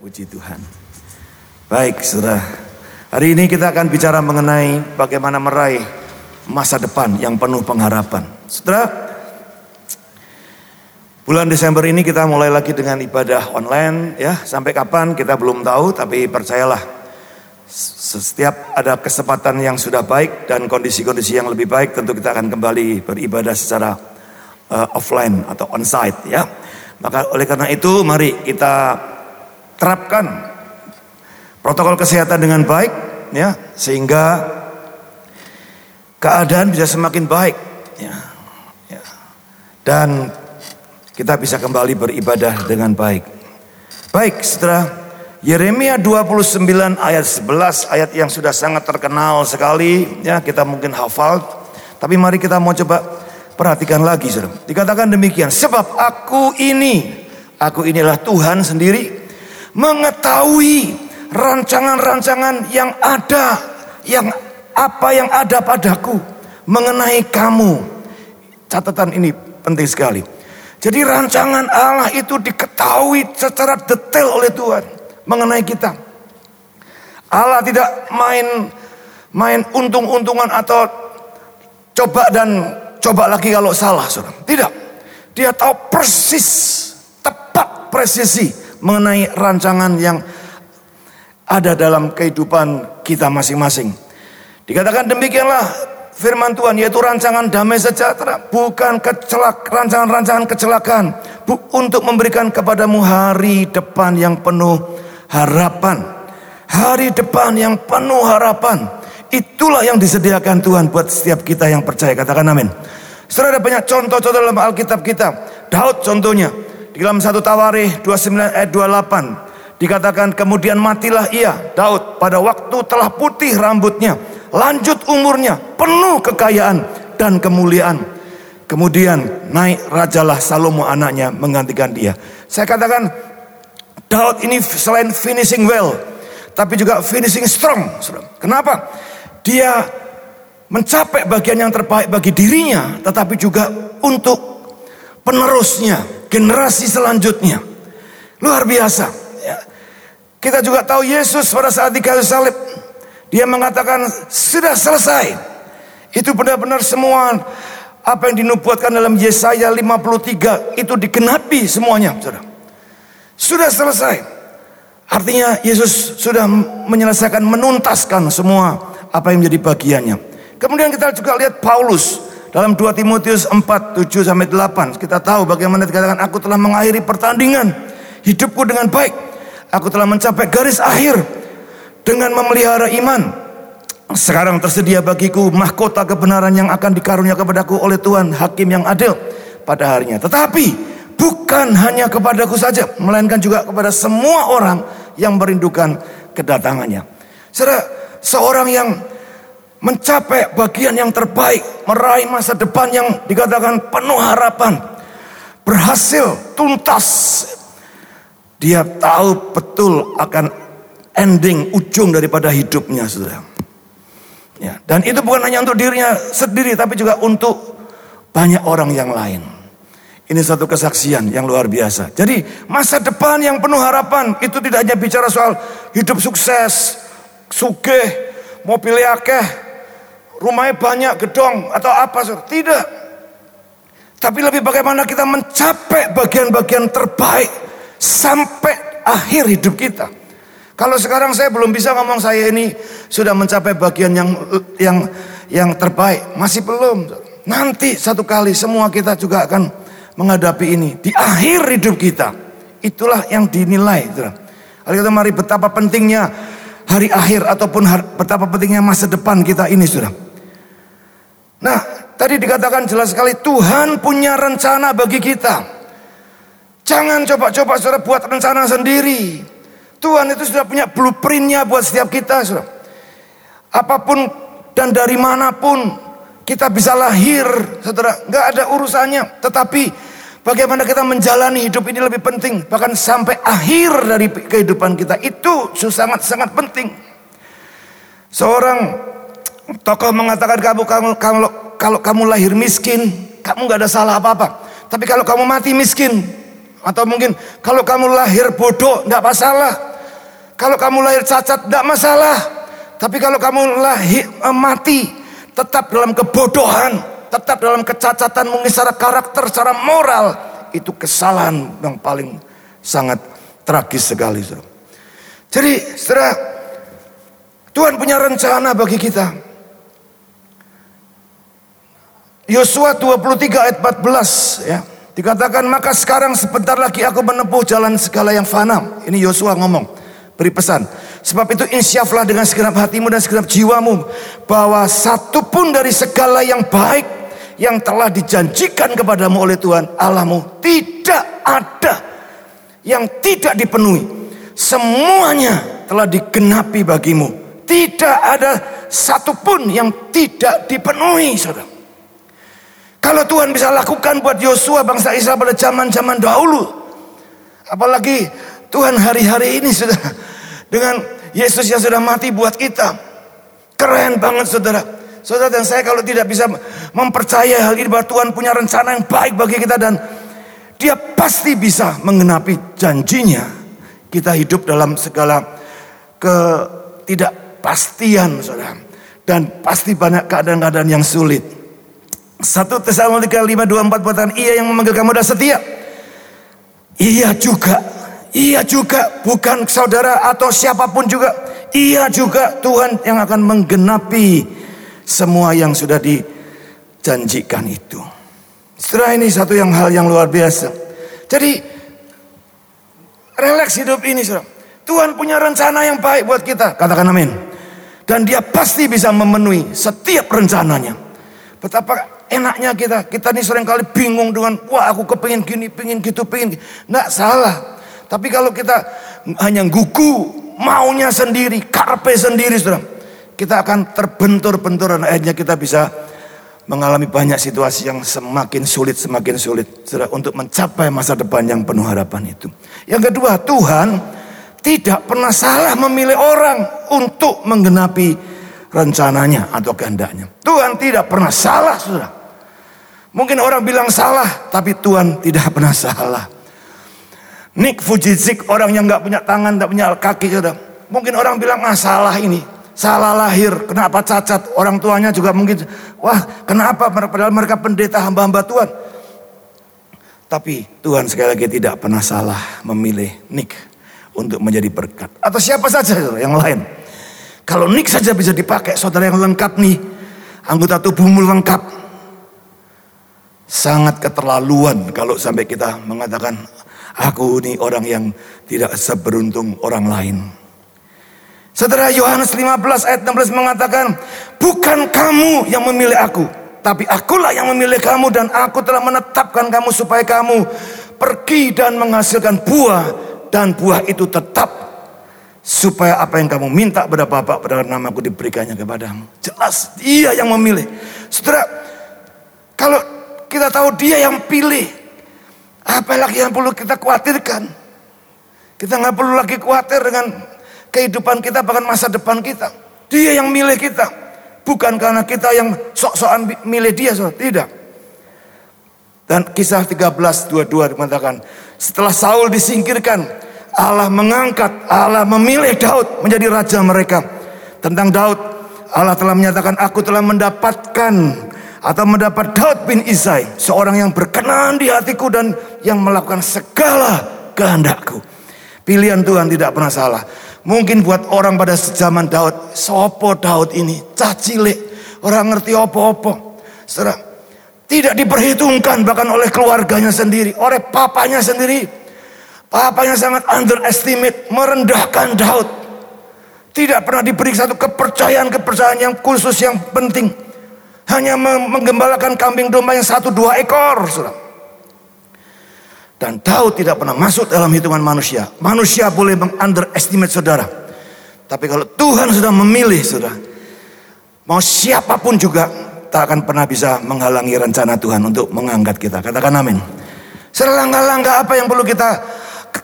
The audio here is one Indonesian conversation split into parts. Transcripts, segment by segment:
Puji Tuhan. Baik, saudara. Hari ini kita akan bicara mengenai bagaimana meraih masa depan yang penuh pengharapan. Saudara, bulan Desember ini kita mulai lagi dengan ibadah online ya. Sampai kapan kita belum tahu, tapi percayalah setiap ada kesempatan yang sudah baik dan kondisi-kondisi yang lebih baik tentu kita akan kembali beribadah secara uh, offline atau onsite ya. Maka oleh karena itu mari kita terapkan protokol kesehatan dengan baik ya sehingga keadaan bisa semakin baik ya, ya. dan kita bisa kembali beribadah dengan baik. Baik, setelah Yeremia 29 ayat 11 ayat yang sudah sangat terkenal sekali ya kita mungkin hafal tapi mari kita mau coba perhatikan lagi saudara. Dikatakan demikian sebab aku ini aku inilah Tuhan sendiri mengetahui rancangan-rancangan yang ada, yang apa yang ada padaku mengenai kamu. Catatan ini penting sekali. Jadi rancangan Allah itu diketahui secara detail oleh Tuhan mengenai kita. Allah tidak main main untung-untungan atau coba dan coba lagi kalau salah, saudara. Tidak. Dia tahu persis, tepat presisi mengenai rancangan yang ada dalam kehidupan kita masing-masing. Dikatakan demikianlah firman Tuhan yaitu rancangan damai sejahtera bukan kecelak rancangan-rancangan kecelakaan bu, untuk memberikan kepadamu hari depan yang penuh harapan. Hari depan yang penuh harapan. Itulah yang disediakan Tuhan buat setiap kita yang percaya. Katakan amin. Saudara banyak contoh-contoh dalam Alkitab kita. Daud contohnya dalam satu Tawarikh 29 ayat 28 dikatakan kemudian matilah ia Daud pada waktu telah putih rambutnya, lanjut umurnya, penuh kekayaan dan kemuliaan. Kemudian naik rajalah Salomo anaknya menggantikan dia. Saya katakan Daud ini selain finishing well, tapi juga finishing strong. Kenapa? Dia mencapai bagian yang terbaik bagi dirinya, tetapi juga untuk penerusnya generasi selanjutnya. Luar biasa. Ya. Kita juga tahu Yesus pada saat di kayu salib. Dia mengatakan sudah selesai. Itu benar-benar semua apa yang dinubuatkan dalam Yesaya 53 itu digenapi semuanya. Saudara. Sudah selesai. Artinya Yesus sudah menyelesaikan menuntaskan semua apa yang menjadi bagiannya. Kemudian kita juga lihat Paulus dalam 2 Timotius 4, 7 sampai 8 kita tahu bagaimana dikatakan aku telah mengakhiri pertandingan hidupku dengan baik. Aku telah mencapai garis akhir dengan memelihara iman. Sekarang tersedia bagiku mahkota kebenaran yang akan dikarunia kepadaku oleh Tuhan hakim yang adil pada harinya. Tetapi bukan hanya kepadaku saja, melainkan juga kepada semua orang yang merindukan kedatangannya. Saudara, seorang yang mencapai bagian yang terbaik, meraih masa depan yang dikatakan penuh harapan, berhasil tuntas. Dia tahu betul akan ending ujung daripada hidupnya, saudara. Ya, dan itu bukan hanya untuk dirinya sendiri, tapi juga untuk banyak orang yang lain. Ini satu kesaksian yang luar biasa. Jadi masa depan yang penuh harapan itu tidak hanya bicara soal hidup sukses, sugih, mobil yakeh, rumahnya banyak, gedong atau apa. Tidak. Tapi lebih bagaimana kita mencapai bagian-bagian terbaik sampai akhir hidup kita. Kalau sekarang saya belum bisa ngomong saya ini sudah mencapai bagian yang yang yang terbaik, masih belum. Nanti satu kali semua kita juga akan menghadapi ini di akhir hidup kita. Itulah yang dinilai. Kalau kita mari betapa pentingnya hari akhir ataupun betapa pentingnya masa depan kita ini sudah. Nah, tadi dikatakan jelas sekali Tuhan punya rencana bagi kita. Jangan coba-coba saudara buat rencana sendiri. Tuhan itu sudah punya blueprintnya buat setiap kita. Saudara. Apa pun dan dari mana pun kita bisa lahir, saudara. Gak ada urusannya. Tetapi bagaimana kita menjalani hidup ini lebih penting. Bahkan sampai akhir dari kehidupan kita itu sangat-sangat penting. Seorang Tokoh mengatakan kamu kalau kalau kamu lahir miskin, kamu nggak ada salah apa-apa. Tapi kalau kamu mati miskin, atau mungkin kalau kamu lahir bodoh, nggak masalah. Kalau kamu lahir cacat tidak masalah. Tapi kalau kamu lahir eh, mati tetap dalam kebodohan, tetap dalam kecacatan mungkin secara karakter, secara moral, itu kesalahan yang paling sangat tragis sekali. Jadi, setelah Tuhan punya rencana bagi kita. Yosua 23 ayat 14 ya. Dikatakan maka sekarang sebentar lagi aku menempuh jalan segala yang fana. Ini Yosua ngomong beri pesan. Sebab itu insyaflah dengan segenap hatimu dan segenap jiwamu bahwa satu pun dari segala yang baik yang telah dijanjikan kepadamu oleh Tuhan Allahmu tidak ada yang tidak dipenuhi. Semuanya telah digenapi bagimu. Tidak ada satupun yang tidak dipenuhi, saudara. Kalau Tuhan bisa lakukan buat Yosua bangsa Israel pada zaman-zaman dahulu, apalagi Tuhan hari-hari ini sudah dengan Yesus yang sudah mati buat kita. Keren banget saudara. Saudara dan saya kalau tidak bisa mempercaya hal ini bahwa Tuhan punya rencana yang baik bagi kita dan dia pasti bisa mengenapi janjinya. Kita hidup dalam segala ketidakpastian saudara. Dan pasti banyak keadaan-keadaan yang sulit. 1 Tesalonika 5, 24 buatan ia yang memanggil kamu dah setia. Ia juga ia juga bukan saudara atau siapa pun juga. Ia juga Tuhan yang akan menggenapi semua yang sudah dijanjikan itu. Setelah ini satu yang hal yang luar biasa. Jadi relax hidup ini saudara. Tuhan punya rencana yang baik buat kita. Katakan amin. Dan dia pasti bisa memenuhi setiap rencananya. Betapa enaknya kita. Kita ini sering kali bingung dengan, wah aku kepingin gini, pingin gitu, pingin. Nggak salah. Tapi kalau kita hanya gugu, maunya sendiri, karpe sendiri, saudara. Kita akan terbentur-bentur dan akhirnya kita bisa mengalami banyak situasi yang semakin sulit, semakin sulit. Saudara, untuk mencapai masa depan yang penuh harapan itu. Yang kedua, Tuhan tidak pernah salah memilih orang untuk menggenapi rencananya atau kehendaknya. Tuhan tidak pernah salah, saudara. Mungkin orang bilang salah, tapi Tuhan tidak pernah salah. Nick Fujitzik orang yang nggak punya tangan, nggak punya kaki sudah. Mungkin orang bilang ah salah ini, salah lahir, kenapa cacat? Orang tuanya juga mungkin, wah kenapa padahal mereka pendeta hamba-hamba Tuhan. Tapi Tuhan sekali lagi tidak pernah salah memilih Nick untuk menjadi berkat. Atau siapa saja yang lain. Kalau Nick saja bisa dipakai, saudara yang lengkap nih, anggota tubuhmu lengkap. Sangat keterlaluan kalau sampai kita mengatakan Aku ini orang yang tidak seberuntung orang lain. Saudara Yohanes 15 ayat 16 mengatakan, bukan kamu yang memilih aku, tapi akulah yang memilih kamu dan aku telah menetapkan kamu supaya kamu pergi dan menghasilkan buah dan buah itu tetap supaya apa yang kamu minta pada Bapak pada namaku diberikannya kepadamu. Jelas dia yang memilih. Saudara, kalau kita tahu dia yang pilih, Apalagi yang perlu kita khawatirkan. Kita nggak perlu lagi khawatir dengan kehidupan kita bahkan masa depan kita. Dia yang milih kita. Bukan karena kita yang sok-sokan milih dia. So. Tidak. Dan kisah 13.22 mengatakan. Setelah Saul disingkirkan. Allah mengangkat. Allah memilih Daud menjadi raja mereka. Tentang Daud. Allah telah menyatakan aku telah mendapatkan atau mendapat Daud bin Isai, seorang yang berkenan di hatiku dan yang melakukan segala kehendakku. Pilihan Tuhan tidak pernah salah. Mungkin buat orang pada zaman Daud, sopo Daud ini, cacilik, orang ngerti opo-opo. Saudara, tidak diperhitungkan bahkan oleh keluarganya sendiri, oleh papanya sendiri. Papanya sangat underestimate, merendahkan Daud. Tidak pernah diberi satu kepercayaan-kepercayaan yang khusus yang penting. Hanya menggembalakan kambing domba yang satu dua ekor. Saudara. Dan Daud tidak pernah masuk dalam hitungan manusia. Manusia boleh meng-underestimate saudara. Tapi kalau Tuhan sudah memilih saudara. Mau siapa pun juga tak akan pernah bisa menghalangi rencana Tuhan untuk mengangkat kita. Katakan amin. Selangkah-langkah apa yang perlu kita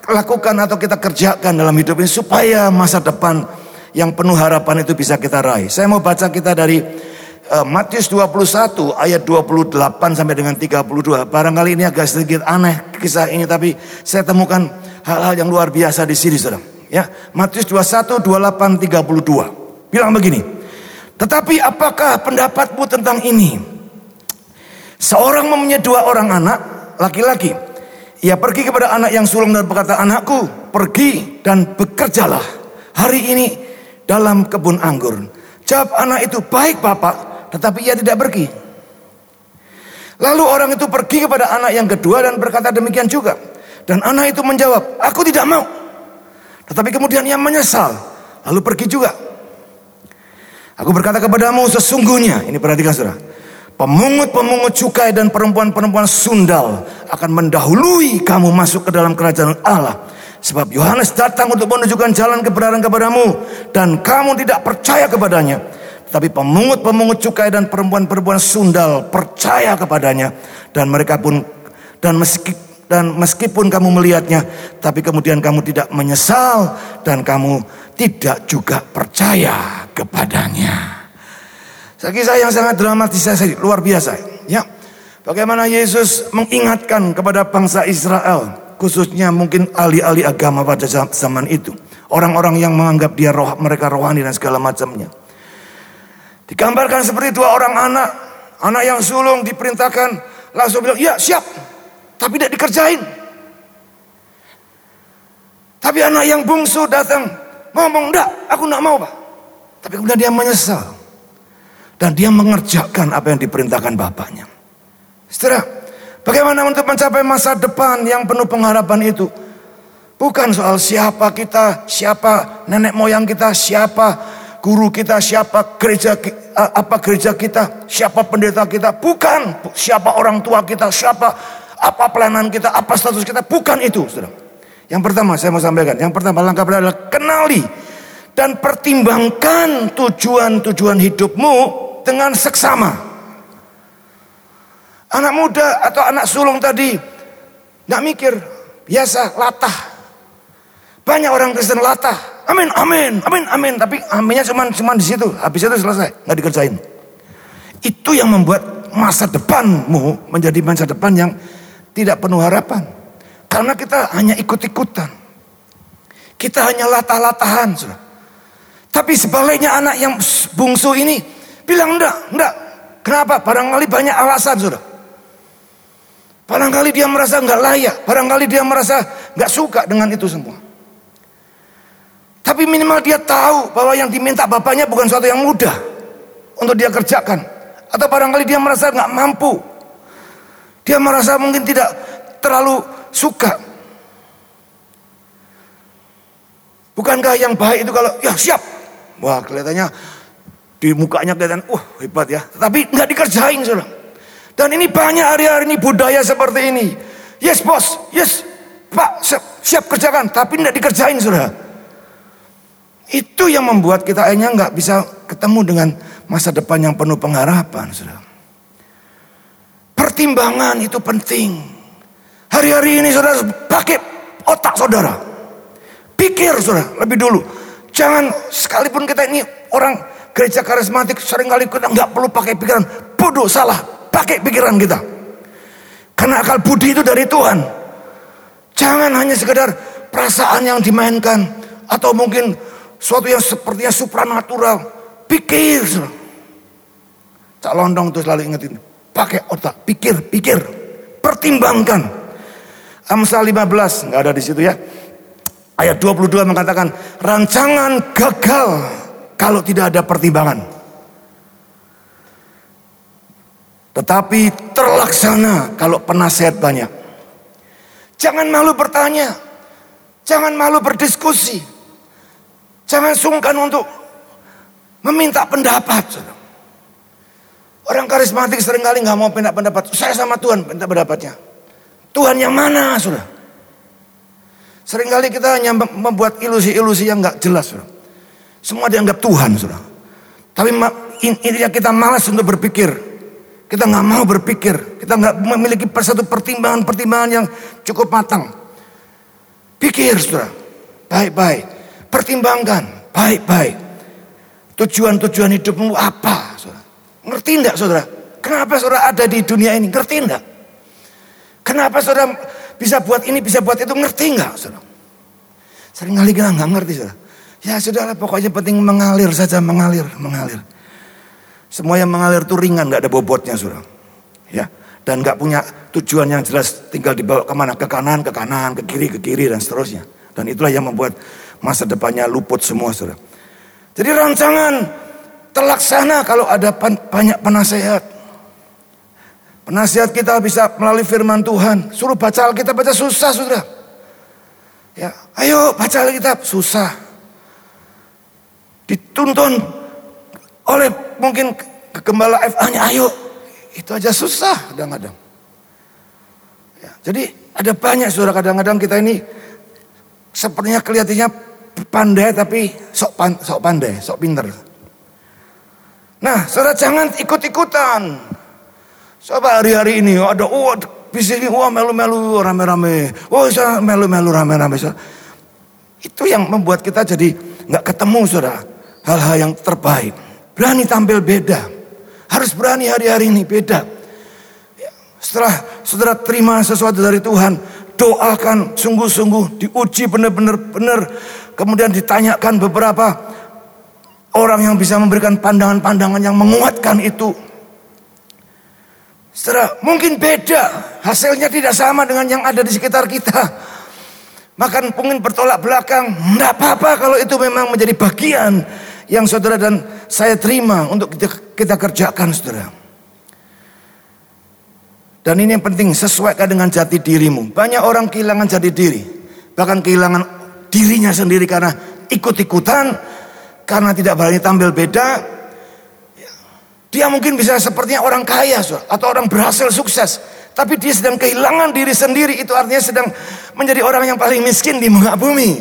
lakukan atau kita kerjakan dalam hidup ini supaya masa depan yang penuh harapan itu bisa kita raih. Saya mau baca kita dari Matius 21 ayat 28 sampai dengan 32. Barangkali ini agak sedikit aneh kisah ini tapi saya temukan hal-hal yang luar biasa di sini Saudara. Ya, Matius 21, 28, 32. Bilang begini. Tetapi apakah pendapatmu tentang ini? Seorang mempunyai dua orang anak laki-laki. Ia pergi kepada anak yang sulung dan berkata, anakku pergi dan bekerjalah hari ini dalam kebun anggur. Jawab anak itu, baik bapak, tetapi ia tidak pergi. Lalu orang itu pergi kepada anak yang kedua dan berkata demikian juga. Dan anak itu menjawab, aku tidak mau. Tetapi kemudian ia menyesal, lalu pergi juga. Aku berkata kepadamu sesungguhnya, ini perhatikan saudara. Pemungut-pemungut cukai dan perempuan-perempuan sundal akan mendahului kamu masuk ke dalam kerajaan Allah. Sebab Yohanes datang untuk menunjukkan jalan kebenaran kepadamu dan kamu tidak percaya kepadanya. Tapi pemungut-pemungut cukai dan perempuan-perempuan sundal percaya kepadanya dan mereka pun dan meski dan meskipun kamu melihatnya tapi kemudian kamu tidak menyesal dan kamu tidak juga percaya kepadanya. Kisah yang sangat dramatis saya luar biasa ya. Bagaimana Yesus mengingatkan kepada bangsa Israel khususnya mungkin ahli-ahli agama pada zaman itu. Orang-orang yang menganggap dia roh, mereka rohani dan segala macamnya. Digambarkan seperti dua orang anak. Anak yang sulung diperintahkan langsung bilang, ya siap. Tapi tidak dikerjain. Tapi anak yang bungsu datang ngomong, enggak, aku enggak mau pak. Tapi kemudian dia menyesal. Dan dia mengerjakan apa yang diperintahkan bapaknya. Setelah, bagaimana untuk mencapai masa depan yang penuh pengharapan itu? Bukan soal siapa kita, siapa nenek moyang kita, siapa guru kita, siapa? Gereja apa gereja kita, siapa pendeta kita, bukan. Siapa orang tua kita, siapa apa pelayanan kita, apa status kita, bukan itu, Saudara. Yang pertama saya mau sampaikan, yang pertama langkah pertama adalah kenali dan pertimbangkan tujuan-tujuan hidupmu dengan seksama. Anak muda atau anak sulung tadi nggak mikir, biasa latah. Banyak orang Kristen latah, Amin, amin, amin, amin. Tapi aminnya cuma cuma di situ. Habis itu selesai, nggak dikerjain. Itu yang membuat masa depanmu menjadi masa depan yang tidak penuh harapan. Karena kita hanya ikut-ikutan. Kita hanya latah-latahan. Sudah. Tapi sebaliknya anak yang bungsu ini bilang enggak, enggak. Kenapa? Barangkali banyak alasan sudah. Barangkali dia merasa enggak layak. Barangkali dia merasa enggak suka dengan itu semua. Tapi minimal dia tahu bahwa yang diminta bapaknya bukan sesuatu yang mudah untuk dia kerjakan. Atau barangkali dia merasa nggak mampu. Dia merasa mungkin tidak terlalu suka. Bukankah yang baik itu kalau ya siap. Wah kelihatannya di mukanya kelihatan wah hebat ya. Tapi nggak dikerjain saudara. Dan ini banyak hari-hari ini budaya seperti ini. Yes bos, yes pak siap, siap kerjakan. Tapi nggak dikerjain saudara. Itu yang membuat kita akhirnya nggak bisa ketemu dengan masa depan yang penuh pengharapan, saudara. Pertimbangan itu penting. Hari-hari ini saudara pakai otak saudara. Pikir saudara lebih dulu. Jangan sekalipun kita ini orang gereja karismatik sering kali kita nggak perlu pakai pikiran. Bodoh salah, pakai pikiran kita. Karena akal budi itu dari Tuhan. Jangan hanya sekedar perasaan yang dimainkan atau mungkin Suatu yang sepertinya supranatural. Pikir. Cak Londong tuh selalu ingetin. Pakai otak. Pikir, pikir. Pertimbangkan. Amsal 15. nggak ada di situ ya. Ayat 22 mengatakan. Rancangan gagal. Kalau tidak ada pertimbangan. Tetapi terlaksana kalau penasehat banyak. Jangan malu bertanya. Jangan malu berdiskusi. Jangan sungkan untuk meminta pendapat. Orang karismatik sering kali nggak mau minta pendapat. Saya sama Tuhan minta pendapatnya. Tuhan yang mana, sudah? Seringkali kita hanya membuat ilusi-ilusi yang nggak jelas, sudah. Semua dianggap Tuhan, sudah. Tapi intinya kita malas untuk berpikir. Kita nggak mau berpikir. Kita nggak memiliki satu pertimbangan-pertimbangan yang cukup matang. Pikir, sudah. Baik-baik. Pertimbangkan baik-baik. Tujuan-tujuan hidupmu apa? Saudara? Ngerti enggak saudara? Kenapa saudara ada di dunia ini? Ngerti enggak? Kenapa saudara bisa buat ini, bisa buat itu? Ngerti enggak saudara? Sering kali kita nggak ngerti saudara. Ya sudahlah pokoknya penting mengalir saja, mengalir, mengalir. Semua yang mengalir itu ringan, nggak ada bobotnya saudara. Ya, dan nggak punya tujuan yang jelas, tinggal dibawa ke mana, ke kanan, ke kanan, ke kiri, ke kiri dan seterusnya. Dan itulah yang membuat masa depannya luput semua saudara. Jadi rancangan terlaksana kalau ada banyak penasehat. Penasihat kita bisa melalui firman Tuhan. Suruh baca Alkitab baca susah sudah. Ya, ayo baca Alkitab susah. Dituntun oleh mungkin gembala FA-nya ayo. Itu aja susah kadang-kadang. Ya, jadi ada banyak sudah kadang-kadang kita ini sepertinya kelihatannya pandai tapi sok, pan, sok pandai, sok pinter. Nah, saudara jangan ikut-ikutan. Coba hari-hari ini ada oh di sini wah melu-melu rame-rame. Oh saya melu-melu rame-rame. Itu yang membuat kita jadi nggak ketemu saudara hal-hal yang terbaik. Berani tampil beda. Harus berani hari-hari ini beda. Ya, setelah saudara terima sesuatu dari Tuhan, doakan sungguh-sungguh, diuji benar-benar benar. Kemudian ditanyakan beberapa orang yang bisa memberikan pandangan-pandangan yang menguatkan itu. Setelah mungkin beda, hasilnya tidak sama dengan yang ada di sekitar kita. Bahkan mungkin bertolak belakang, tidak apa-apa kalau itu memang menjadi bagian yang saudara dan saya terima untuk kita, kita kerjakan saudara. Dan ini yang penting, sesuaikan dengan jati dirimu. Banyak orang kehilangan jati diri. Bahkan kehilangan dirinya sendiri karena ikut-ikutan. Karena tidak berani tampil beda. Dia mungkin bisa sepertinya orang kaya atau orang berhasil sukses. Tapi dia sedang kehilangan diri sendiri. Itu artinya sedang menjadi orang yang paling miskin di muka bumi.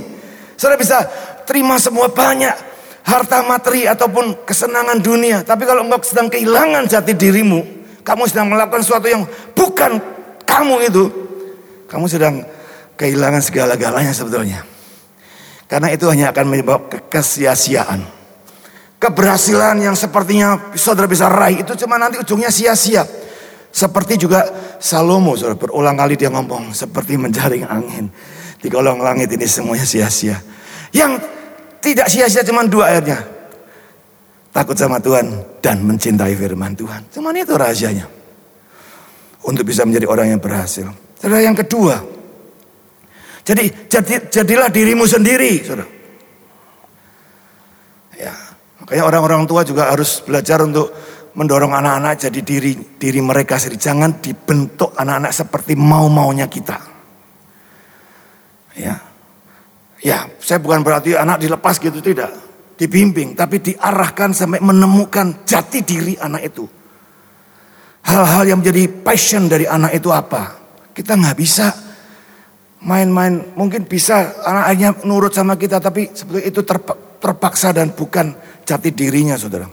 Saudara bisa terima semua banyak harta materi ataupun kesenangan dunia. Tapi kalau engkau sedang kehilangan jati dirimu, kamu sedang melakukan sesuatu yang bukan kamu itu, kamu sedang kehilangan segala-galanya sebetulnya. Karena itu hanya akan menyebabkan kesia-siaan keberhasilan yang sepertinya saudara bisa raih itu cuma nanti ujungnya sia-sia. Seperti juga Salomo, saudara berulang kali dia ngomong seperti menjaring angin di kolong langit ini semuanya sia-sia. Yang tidak sia-sia cuma dua airnya. Takut sama Tuhan dan mencintai firman Tuhan. Cuma itu rahasianya. Untuk bisa menjadi orang yang berhasil. Saudara yang kedua. Jadi jadi, jadilah dirimu sendiri, saudara. Ya, Makanya orang-orang tua juga harus belajar untuk mendorong anak-anak jadi diri diri mereka sendiri. Jangan dibentuk anak-anak seperti mau-maunya kita. Ya. Ya, saya bukan berarti anak dilepas gitu tidak. Dibimbing, tapi diarahkan sampai menemukan jati diri anak itu. Hal-hal yang menjadi passion dari anak itu apa? Kita nggak bisa main-main. Mungkin bisa anaknya nurut sama kita, tapi sebetulnya itu terpaksa dan bukan jati dirinya saudara.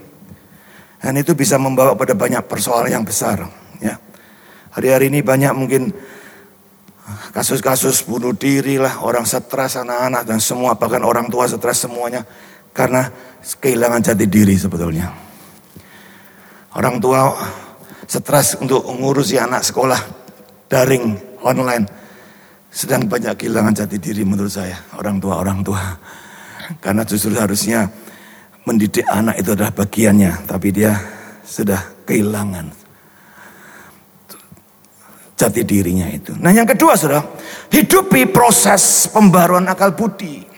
Dan itu bisa membawa pada banyak persoalan yang besar. Ya. Hari-hari ini banyak mungkin kasus-kasus bunuh diri lah, orang stres, anak-anak dan semua, bahkan orang tua stres semuanya. Karena kehilangan jati diri sebetulnya. Orang tua stres untuk mengurusi anak sekolah daring online. Sedang banyak kehilangan jati diri menurut saya. Orang tua-orang tua. Karena justru harusnya mendidik anak itu adalah bagiannya, tapi dia sudah kehilangan jati dirinya itu. Nah yang kedua sudah hidupi proses pembaruan akal budi.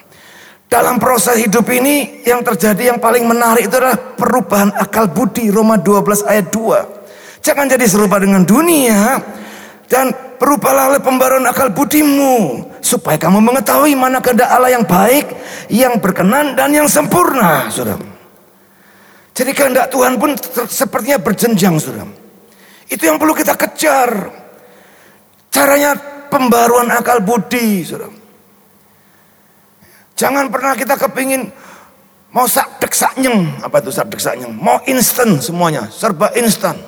Dalam proses hidup ini yang terjadi yang paling menarik itu adalah perubahan akal budi Roma 12 ayat 2. Jangan jadi serupa dengan dunia dan berubahlah oleh pembaruan akal budimu supaya kamu mengetahui mana kehendak Allah yang baik, yang berkenan dan yang sempurna, Saudara. Jadi kehendak Tuhan pun sepertinya berjenjang, Saudara. Itu yang perlu kita kejar. Caranya pembaruan akal budi, Saudara. Jangan pernah kita kepingin mau sak dek nyeng, apa itu sak dek nyeng? Mau instan semuanya, serba instan.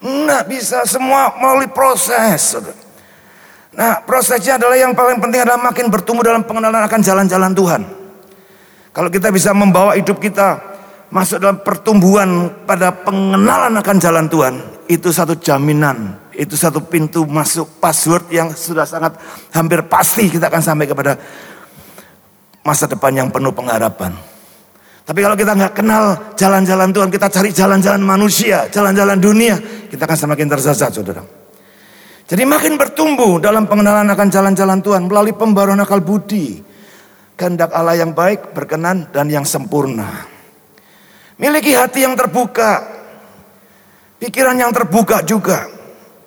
Nggak bisa semua melalui proses. Nah prosesnya adalah yang paling penting adalah makin bertumbuh dalam pengenalan akan jalan-jalan Tuhan. Kalau kita bisa membawa hidup kita masuk dalam pertumbuhan pada pengenalan akan jalan Tuhan, itu satu jaminan, itu satu pintu masuk password yang sudah sangat hampir pasti kita akan sampai kepada masa depan yang penuh pengharapan. Tapi kalau kita nggak kenal jalan-jalan Tuhan, kita cari jalan-jalan manusia, jalan-jalan dunia, kita akan semakin tersesat, saudara. Jadi makin bertumbuh dalam pengenalan akan jalan-jalan Tuhan melalui pembaruan akal budi. Kehendak Allah yang baik, berkenan, dan yang sempurna. Miliki hati yang terbuka. Pikiran yang terbuka juga.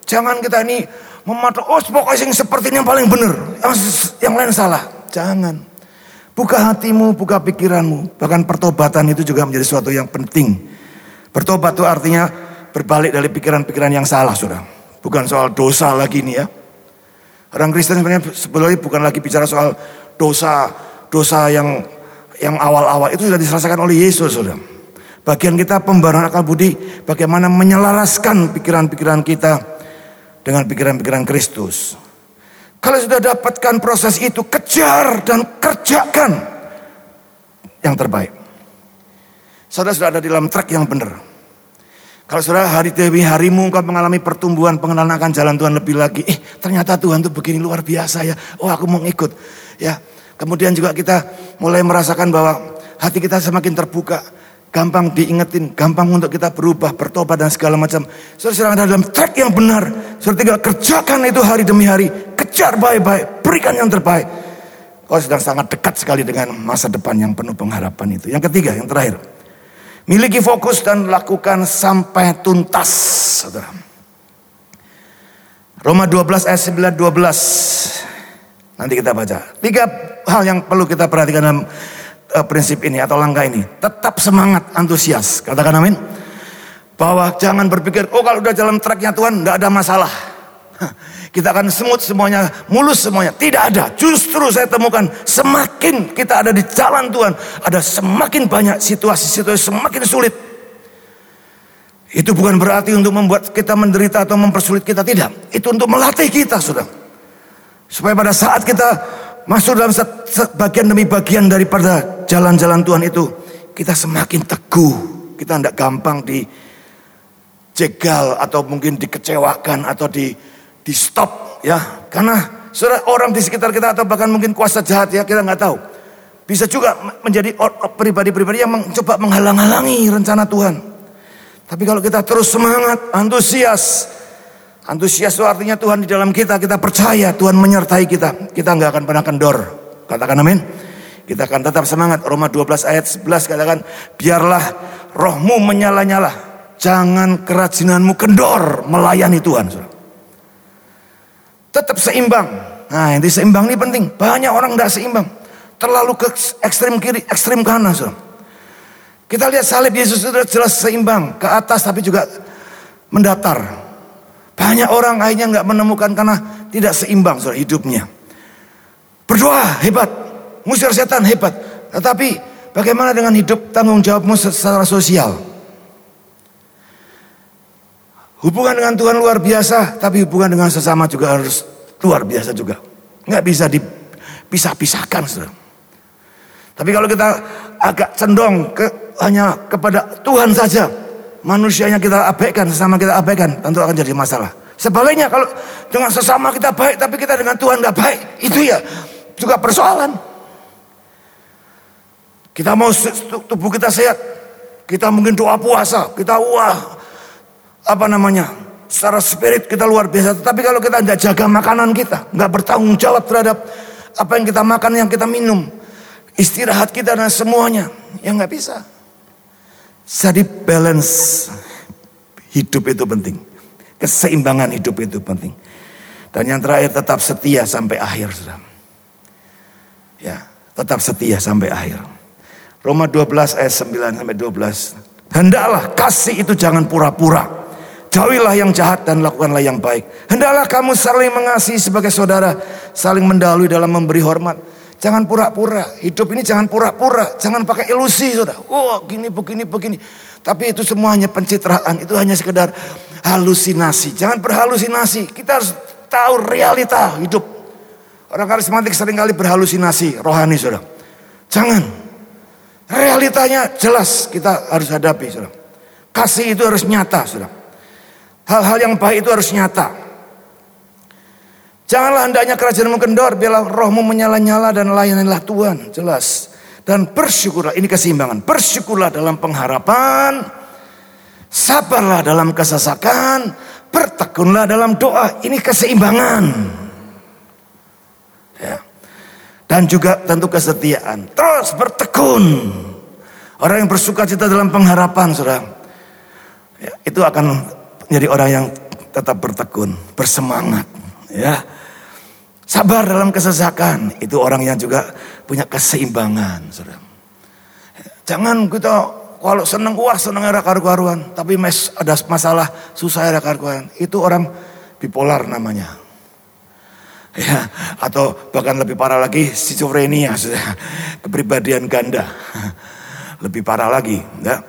Jangan kita ini mematok, oh pokoknya yang seperti ini yang paling benar. Yang, yang lain salah. Jangan. Buka hatimu, buka pikiranmu. Bahkan pertobatan itu juga menjadi sesuatu yang penting. Bertobat itu artinya berbalik dari pikiran-pikiran yang salah, sudah. Bukan soal dosa lagi nih ya. Orang Kristen sebenarnya sebelumnya bukan lagi bicara soal dosa, dosa yang yang awal-awal itu sudah diselesaikan oleh Yesus, sudah. Bagian kita pembaruan akal budi, bagaimana menyelaraskan pikiran-pikiran kita dengan pikiran-pikiran Kristus. Kalau sudah dapatkan proses itu, kejar dan kerjakan yang terbaik. Saudara sudah ada di dalam track yang benar. Kalau saudara hari demi harimu engkau mengalami pertumbuhan pengenalan akan jalan Tuhan lebih lagi. Eh ternyata Tuhan tuh begini luar biasa ya. Oh aku mau ikut. Ya. Kemudian juga kita mulai merasakan bahwa hati kita semakin terbuka. Gampang diingetin, gampang untuk kita berubah, bertobat dan segala macam. Saudara sedang ada dalam track yang benar. Saudara tinggal kerjakan itu hari demi hari. Kejar baik-baik, berikan yang terbaik. Kau sedang sangat dekat sekali dengan masa depan yang penuh pengharapan itu. Yang ketiga, yang terakhir. Miliki fokus dan lakukan sampai tuntas. Saudara. Roma 12 ayat 9 12. Nanti kita baca. Tiga hal yang perlu kita perhatikan dalam uh, prinsip ini atau langkah ini. Tetap semangat, antusias. Katakan amin. Bahwa jangan berpikir, oh kalau udah jalan tracknya Tuhan, nggak ada masalah. Kita akan semut semuanya, mulus semuanya. Tidak ada. Justru saya temukan semakin kita ada di jalan Tuhan, ada semakin banyak situasi-situasi semakin sulit. Itu bukan berarti untuk membuat kita menderita atau mempersulit kita, tidak. Itu untuk melatih kita, sudah. Supaya pada saat kita masuk dalam bagian demi bagian daripada jalan-jalan Tuhan itu, kita semakin teguh. Kita tidak gampang dijegal atau mungkin dikecewakan atau di di stop ya. Karena saudara orang di sekitar kita atau bahkan mungkin kuasa jahat ya kita nggak tahu. Bisa juga menjadi pribadi-pribadi yang mencoba menghalang-halangi rencana Tuhan. Tapi kalau kita terus semangat antusias antusias itu artinya Tuhan di dalam kita kita percaya Tuhan menyertai kita kita nggak akan pernah kendor katakan amin kita akan tetap semangat Roma 12 ayat 11 katakan biarlah rohmu menyala-nyala jangan kerajinanmu kendor melayani Tuhan tetap seimbang. Nah, yang seimbang ini penting. Banyak orang tidak seimbang. Terlalu ke ekstrim kiri, ekstrim kanan. So. Kita lihat salib Yesus itu jelas seimbang. Ke atas tapi juga mendatar. Banyak orang akhirnya nggak menemukan karena tidak seimbang so, hidupnya. Berdoa hebat. Musir setan hebat. Tetapi bagaimana dengan hidup tanggung jawabmu secara sosial? Hubungan dengan Tuhan luar biasa, tapi hubungan dengan sesama juga harus luar biasa juga. Nggak bisa dipisah-pisahkan, saudara. Tapi kalau kita agak cendong ke, hanya kepada Tuhan saja, manusianya kita abaikan, sesama kita abaikan, tentu akan jadi masalah. Sebaliknya kalau dengan sesama kita baik, tapi kita dengan Tuhan nggak baik, itu ya juga persoalan. Kita mau tubuh kita sehat, kita mungkin doa puasa, kita wah apa namanya secara spirit kita luar biasa. Tetapi kalau kita tidak jaga makanan kita, nggak bertanggung jawab terhadap apa yang kita makan, yang kita minum, istirahat kita dan semuanya, ya nggak bisa. Jadi balance hidup itu penting, keseimbangan hidup itu penting. Dan yang terakhir tetap setia sampai akhir, sudah. Ya, tetap setia sampai akhir. Roma 12 ayat 9 sampai 12. Hendaklah kasih itu jangan pura-pura. Jauhilah yang jahat dan lakukanlah yang baik. Hendaklah kamu saling mengasihi sebagai saudara, saling mendahului dalam memberi hormat. Jangan pura-pura, hidup ini jangan pura-pura, jangan pakai ilusi saudara. Oh gini begini begini. Tapi itu semuanya pencitraan, itu hanya sekedar halusinasi. Jangan berhalusinasi, kita harus tahu realita hidup. Orang karismatik sering kali berhalusinasi rohani saudara. Jangan. Realitanya jelas kita harus hadapi saudara. Kasih itu harus nyata saudara. Hal-hal yang baik itu harus nyata. Janganlah hendaknya kerajaanmu kendor, biarlah rohmu menyala-nyala dan layanilah Tuhan. Jelas. Dan bersyukurlah, ini keseimbangan. Bersyukurlah dalam pengharapan, sabarlah dalam kesesakan, bertekunlah dalam doa. Ini keseimbangan. Ya. Dan juga tentu kesetiaan. Terus bertekun. Orang yang bersuka cita dalam pengharapan, saudara. Ya, itu akan menjadi orang yang tetap bertekun, bersemangat. Ya, Sabar dalam kesesakan. Itu orang yang juga punya keseimbangan. Saudara. Jangan kita kalau senang wah senang era karu-karuan. Tapi mes, ada masalah susah era karu-karuan. Itu orang bipolar namanya. Ya, atau bahkan lebih parah lagi schizophrenia, kepribadian ganda. Lebih parah lagi, ya.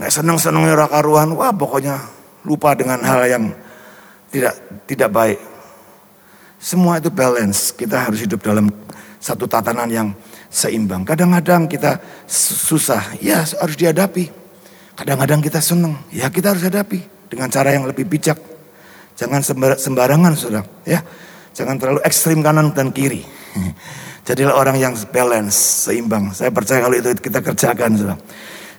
Nek senang-senang era karuan, wah pokoknya lupa dengan hal yang tidak tidak baik. Semua itu balance. Kita harus hidup dalam satu tatanan yang seimbang. Kadang-kadang kita susah, ya harus dihadapi. Kadang-kadang kita senang, ya kita harus hadapi dengan cara yang lebih bijak. Jangan sembarangan, saudara. Ya, jangan terlalu ekstrim kanan dan kiri. Jadilah orang yang balance, seimbang. Saya percaya kalau itu kita kerjakan, saudara.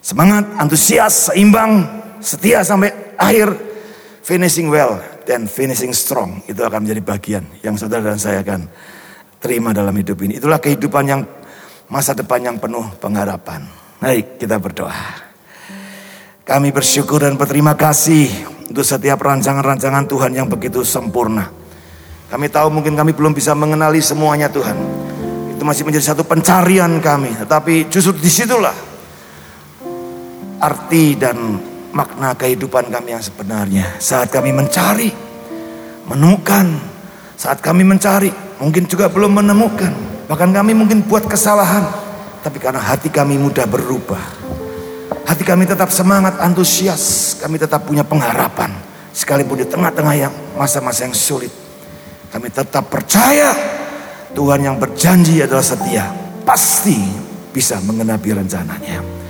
Semangat, antusias, seimbang, setia sampai akhir, finishing well dan finishing strong itu akan menjadi bagian yang saudara dan saya akan terima dalam hidup ini. Itulah kehidupan yang masa depan yang penuh pengharapan. Baik, kita berdoa. Kami bersyukur dan berterima kasih untuk setiap rancangan-rancangan Tuhan yang begitu sempurna. Kami tahu mungkin kami belum bisa mengenali semuanya Tuhan. Itu masih menjadi satu pencarian kami. Tetapi justru di situlah arti dan makna kehidupan kami yang sebenarnya. Saat kami mencari, menemukan, saat kami mencari, mungkin juga belum menemukan. Bahkan kami mungkin buat kesalahan, tapi karena hati kami mudah berubah. Hati kami tetap semangat, antusias, kami tetap punya pengharapan. Sekalipun di tengah-tengah yang masa-masa yang sulit, kami tetap percaya Tuhan yang berjanji adalah setia. Pasti bisa mengenapi rencananya.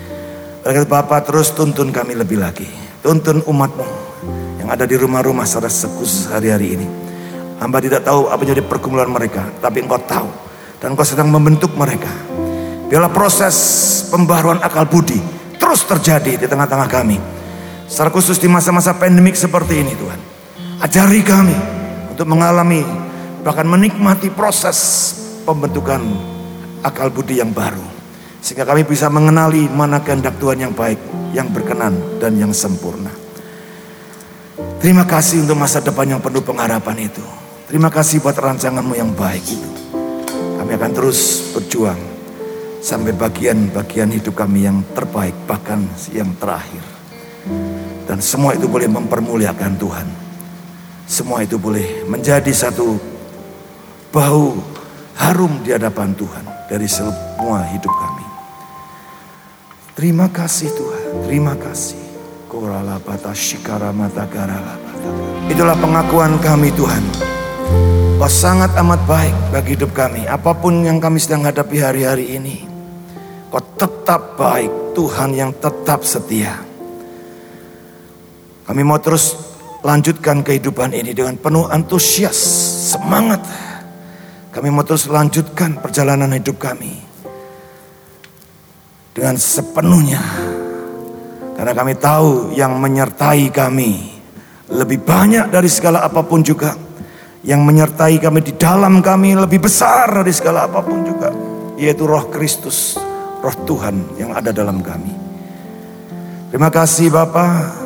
Oleh Bapak terus tuntun kami lebih lagi. Tuntun umatmu yang ada di rumah-rumah saudara sekus hari-hari ini. Hamba tidak tahu apa jadi pergumulan mereka. Tapi engkau tahu. Dan engkau sedang membentuk mereka. Biarlah proses pembaruan akal budi terus terjadi di tengah-tengah kami. Secara khusus di masa-masa pandemik seperti ini Tuhan. Ajari kami untuk mengalami bahkan menikmati proses pembentukan akal budi yang baru. Sehingga kami bisa mengenali mana kehendak Tuhan yang baik, yang berkenan, dan yang sempurna. Terima kasih untuk masa depan yang penuh pengharapan itu. Terima kasih buat rancanganmu yang baik itu. Kami akan terus berjuang sampai bagian-bagian hidup kami yang terbaik, bahkan yang terakhir. Dan semua itu boleh mempermuliakan Tuhan. Semua itu boleh menjadi satu bau harum di hadapan Tuhan dari semua hidup kami. Terima kasih Tuhan, terima kasih. Itulah pengakuan kami Tuhan. Kau sangat amat baik bagi hidup kami. Apa pun yang kami sedang hadapi hari-hari ini. Kau tetap baik, Tuhan yang tetap setia. Kami mau terus lanjutkan kehidupan ini dengan penuh antusias, semangat. Kami mau terus lanjutkan perjalanan hidup kami dengan sepenuhnya. Karena kami tahu yang menyertai kami lebih banyak dari segala apa pun juga. Yang menyertai kami di dalam kami lebih besar dari segala apa pun juga. Yaitu roh Kristus, roh Tuhan yang ada dalam kami. Terima kasih Bapak.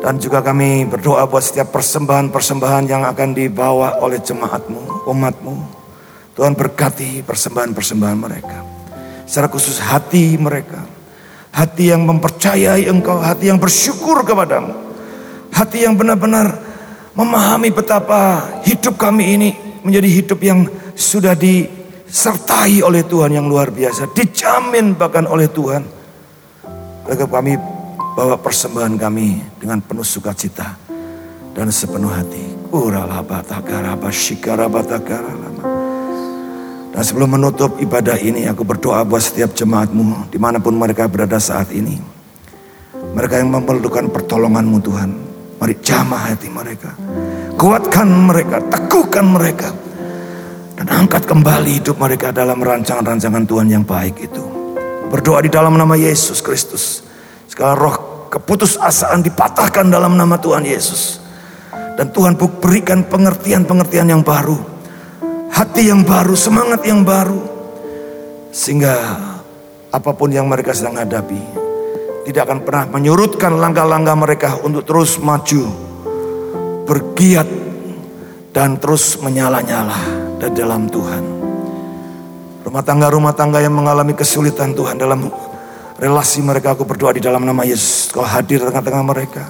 Dan juga kami berdoa buat setiap persembahan-persembahan yang akan dibawa oleh jemaatmu, umatmu. Tuhan berkati persembahan-persembahan mereka. Secara khusus hati mereka. Hati yang mempercayai engkau, hati yang bersyukur kepadamu. Hati yang benar-benar memahami betapa hidup kami ini menjadi hidup yang sudah disertai oleh Tuhan yang luar biasa. Dijamin bahkan oleh Tuhan. Maka kami bawa persembahan kami dengan penuh sukacita dan sepenuh hati. Uralabatakara basikara batakara lama. Dan sebelum menutup ibadah ini aku berdoa buat setiap jemaatmu di mana pun mereka berada saat ini. Mereka yang memerlukan pertolonganmu Tuhan. Mari jamah hati mereka. kuatkan mereka, teguhkan mereka. Dan angkat kembali hidup mereka dalam rancangan-rancangan Tuhan yang baik itu. Berdoa di dalam nama Yesus Kristus. Segala roh keputusasaan dipatahkan dalam nama Tuhan Yesus. Dan Tuhan berikan pengertian-pengertian yang baru. Hati yang baru, semangat yang baru. Sehingga apa pun yang mereka sedang hadapi. Tidak akan pernah menyurutkan langkah-langkah mereka untuk terus maju. Bergiat dan terus menyala-nyala di dalam Tuhan. Rumah tangga-rumah tangga yang mengalami kesulitan Tuhan dalam relasi mereka aku berdoa di dalam nama Yesus. Kau hadir tengah-tengah mereka.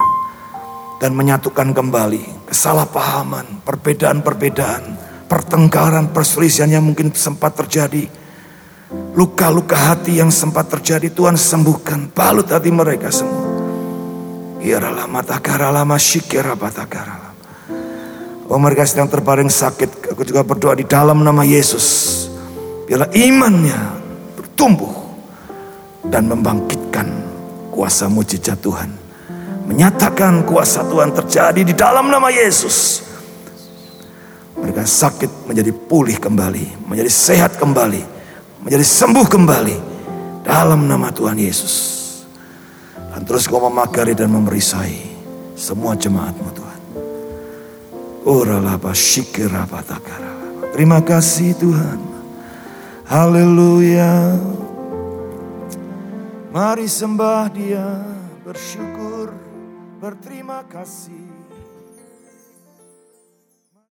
Dan menyatukan kembali kesalahpahaman, perbedaan-perbedaan, pertengkaran, perselisihan yang mungkin sempat terjadi. Luka-luka hati yang sempat terjadi Tuhan sembuhkan. Balut hati mereka semua. Iralah mata karalama syikira batakaralama. Oh mereka sedang terbaring sakit. Aku juga berdoa di dalam nama Yesus. Biarlah imannya bertumbuh dan membangkitkan kuasa mujizat Tuhan. Menyatakan kuasa Tuhan terjadi di dalam nama Yesus. Mereka sakit menjadi pulih kembali, menjadi sehat kembali, menjadi sembuh kembali dalam nama Tuhan Yesus. Dan terus kau memagari dan memerisai semua jemaatmu Tuhan. Terima kasih Tuhan. Haleluya. Mari sembah dia, bersyukur, berterima kasih.